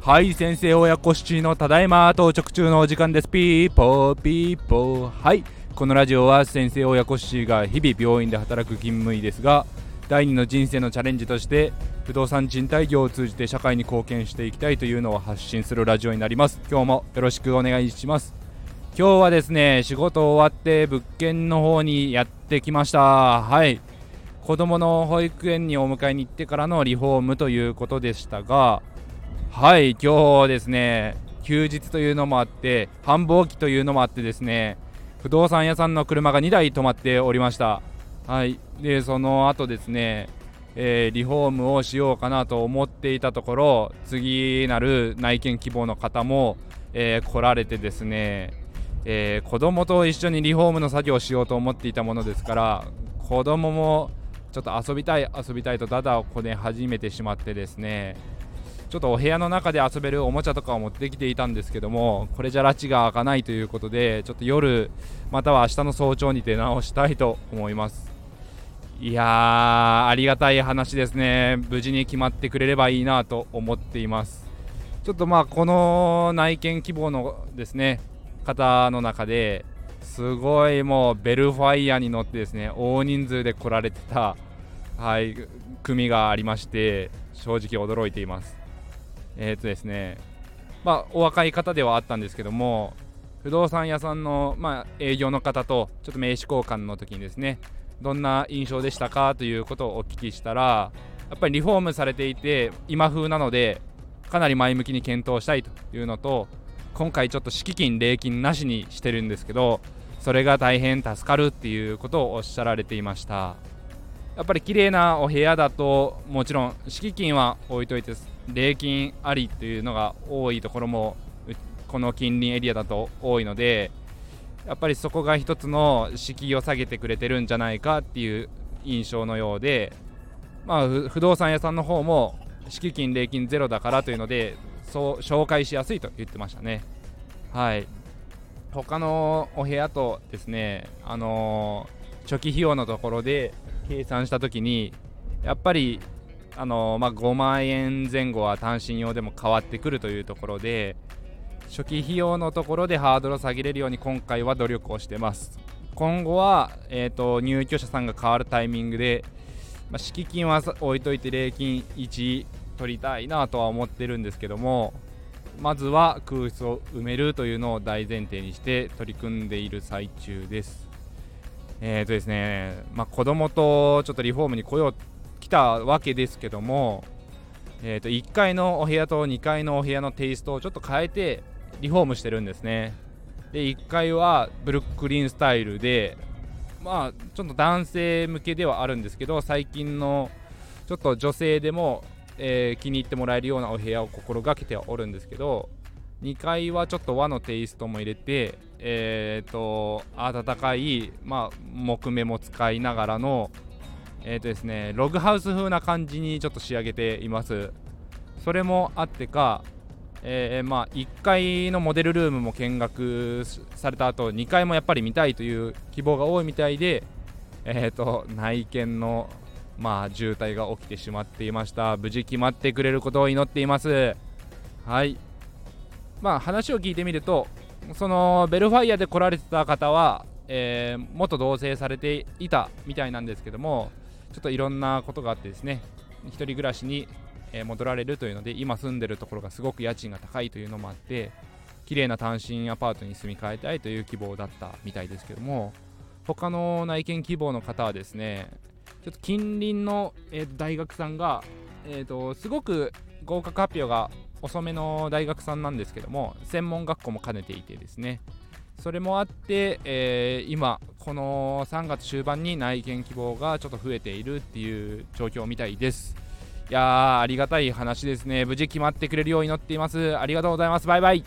はい先生親子七のただいま到着中のお時間です。ピーポーピーポー。はいこのラジオは先生親子七が日々病院で働く勤務医ですが第二の人生のチャレンジとして不動産賃貸業を通じて社会に貢献していきたいというのを発信するラジオになります。今日もよろしくお願いします。今日はですね仕事終わって物件の方にやってきました。はい。子供の保育園にお迎えに行ってからのリフォームということでしたがはい。今日ですね休日というのもあって繁忙期というのもあってですね不動産屋さんの車が2台止まっておりました。はい。でその後ですねえー、リフォームをしようかなと思っていたところ次なる内見希望の方も、えー、来られてですね、えー、子供と一緒にリフォームの作業をしようと思っていたものですから子供もちょっと遊びたい遊びたいとダダをこね始めてしまってですねちょっとお部屋の中で遊べるおもちゃとかを持ってきていたんですけどもこれじゃ拉致が開かないということでちょっと夜または明日の早朝に出直したいと思います。いやーありがたい話ですね。無事に決まってくれればいいなと思っています。ちょっとまあこの内見希望のですね方の中ですごいもうベルファイアに乗ってですね大人数で来られてたはい組がありまして正直驚いています。えっ、とですねまあお若い方ではあったんですけども不動産屋さんの、まあ、営業の方とちょっと名刺交換の時にですねどんな印象でしたかということをお聞きしたらやっぱりリフォームされていて今風なのでかなり前向きに検討したいというのと今回ちょっと敷金礼金なしにしてるんですけどそれが大変助かるっていうことをおっしゃられていました。やっぱり綺麗なお部屋だともちろん敷金は置いといて礼金ありというのが多いところもこの近隣エリアだと多いのでやっぱりそこが一つの敷居を下げてくれてるんじゃないかっていう印象のようで、まあ、不動産屋さんの方も敷金、礼金ゼロだからというのでそう紹介しやすいと言ってましたね。はい他のお部屋とですね、あのー、初期費用のところで計算したときにやっぱり、あのー、まあ、5万円前後は単身用でも変わってくるというところで初期費用のところでハードルを下げれるように今回は努力をしてます今後は、えーと、入居者さんが変わるタイミングで、まあ、敷金は置いといて礼金1取りたいなとは思ってるんですけどもまずは空室を埋めるというのを大前提にして取り組んでいる最中です。えーとですね、まあ、子供とちょっとリフォームに来よう来たわけですけども、えー、と1階のお部屋と2階のお部屋のテイストをちょっと変えてリフォームしてるんですね。で1階はブルックリンスタイルでまあちょっと男性向けではあるんですけど最近のちょっと女性でも、えー、気に入ってもらえるようなお部屋を心がけてはおるんですけど2階はちょっと和のテイストも入れてえっ、ー、と暖かい、まあ、木目も使いながらのえっ、ー、とですねログハウス風な感じにちょっと仕上げています。それもあってかえー、まあ、1階のモデルルームも見学された後2階もやっぱり見たいという希望が多いみたいで、えーと、内見の、まあ、渋滞が起きてしまっていました。無事決まってくれることを祈っています。はい。まあ話を聞いてみるとそのベルファイアで来られてた方は、えー、元同棲されていたみたいなんですけどもちょっといろんなことがあってですね1人暮らしに、戻られるというので今住んでるところがすごく家賃が高いというのもあって綺麗な単身アパートに住み替えたいという希望だったみたいですけども他の内見希望の方はですねちょっと近隣の、えー、大学さんが、えーと、すごく合格発表が遅めの大学さんなんですけども専門学校も兼ねていてですね。それもあって、えー、今この3月終盤に内見希望がちょっと増えているっていう状況みたいです。いやーありがたい話ですね。無事決まってくれるよう祈っています。ありがとうございます。バイバイ。